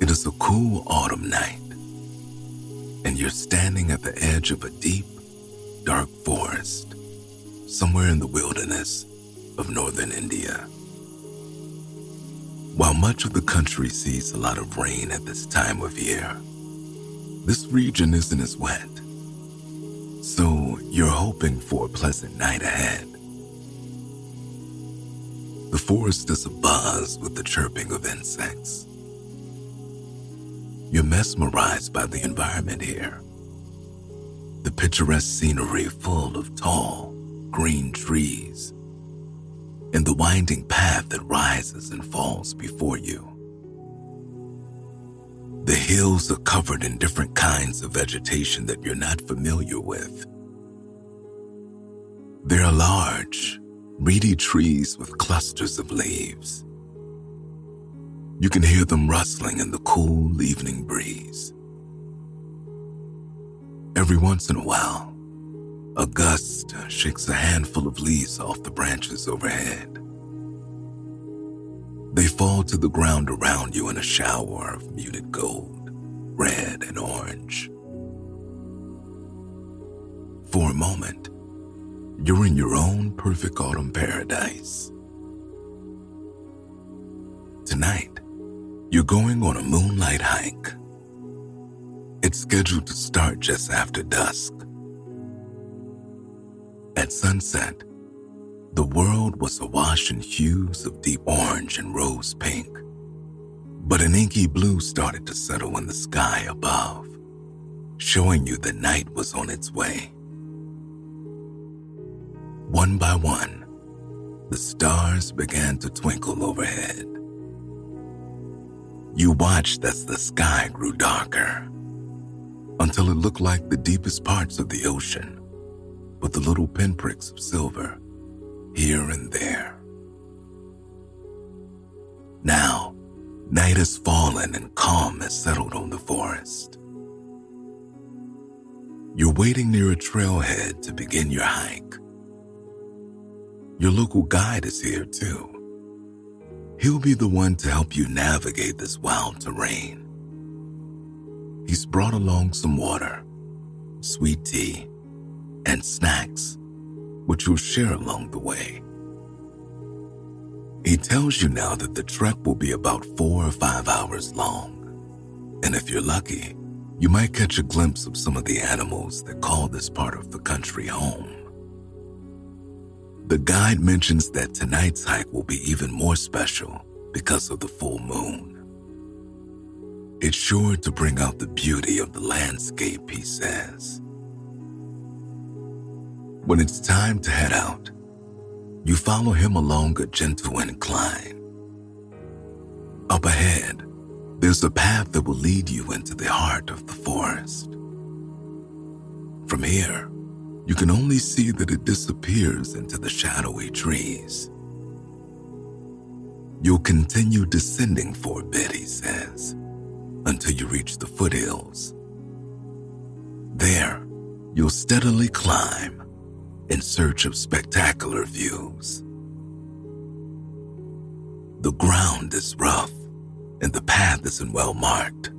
It is a cool autumn night, and you're standing at the edge of a deep, dark forest somewhere in the wilderness of northern India. While much of the country sees a lot of rain at this time of year, this region isn't as wet. So you're hoping for a pleasant night ahead. The forest is abuzz with the chirping of insects. You're mesmerized by the environment here. The picturesque scenery full of tall, green trees, and the winding path that rises and falls before you. The hills are covered in different kinds of vegetation that you're not familiar with. There are large, reedy trees with clusters of leaves. You can hear them rustling in the cool evening breeze. Every once in a while, a gust shakes a handful of leaves off the branches overhead. They fall to the ground around you in a shower of muted gold, red, and orange. For a moment, you're in your own perfect autumn paradise. Tonight, you're going on a moonlight hike. It's scheduled to start just after dusk. At sunset, the world was awash in hues of deep orange and rose pink, but an inky blue started to settle in the sky above, showing you that night was on its way. One by one, the stars began to twinkle overhead. You watched as the sky grew darker until it looked like the deepest parts of the ocean with the little pinpricks of silver here and there. Now, night has fallen and calm has settled on the forest. You're waiting near a trailhead to begin your hike. Your local guide is here too. He'll be the one to help you navigate this wild terrain. He's brought along some water, sweet tea, and snacks, which you'll share along the way. He tells you now that the trek will be about four or five hours long. And if you're lucky, you might catch a glimpse of some of the animals that call this part of the country home. The guide mentions that tonight's hike will be even more special because of the full moon. It's sure to bring out the beauty of the landscape, he says. When it's time to head out, you follow him along a gentle incline. Up ahead, there's a path that will lead you into the heart of the forest. From here, you can only see that it disappears into the shadowy trees. You'll continue descending for a bit, he says, until you reach the foothills. There, you'll steadily climb in search of spectacular views. The ground is rough and the path isn't well marked,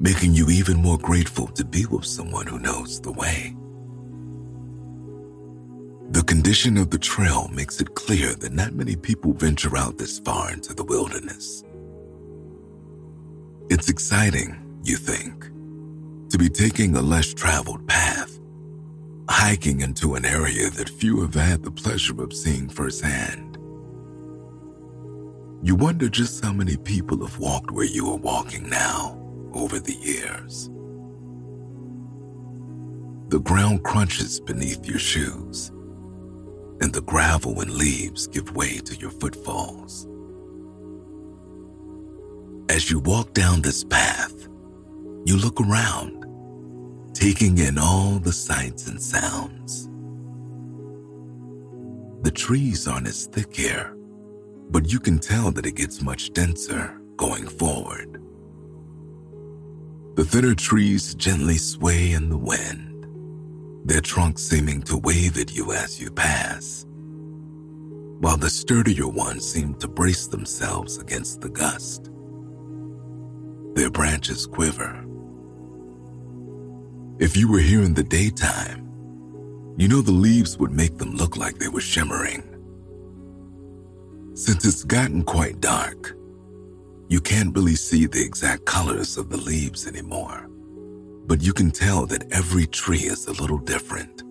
making you even more grateful to be with someone who knows the way. The condition of the trail makes it clear that not many people venture out this far into the wilderness. It's exciting, you think, to be taking a less traveled path hiking into an area that few have had the pleasure of seeing firsthand. You wonder just how many people have walked where you are walking now over the years. the ground crunches beneath your shoes, and the gravel and leaves give way to your footfalls. As you walk down this path, you look around, taking in all the sights and sounds. The trees aren't as thick here, but you can tell that it gets much denser going forward. The thinner trees gently sway in the wind their trunks seeming to wave at you as you pass, while the sturdier ones seem to brace themselves against the gust. Their branches quiver. If you were here in the daytime, you know the leaves would make them look like they were shimmering. Since it's gotten quite dark, you can't really see the exact colors of the leaves anymore but you can tell that every tree is a little different.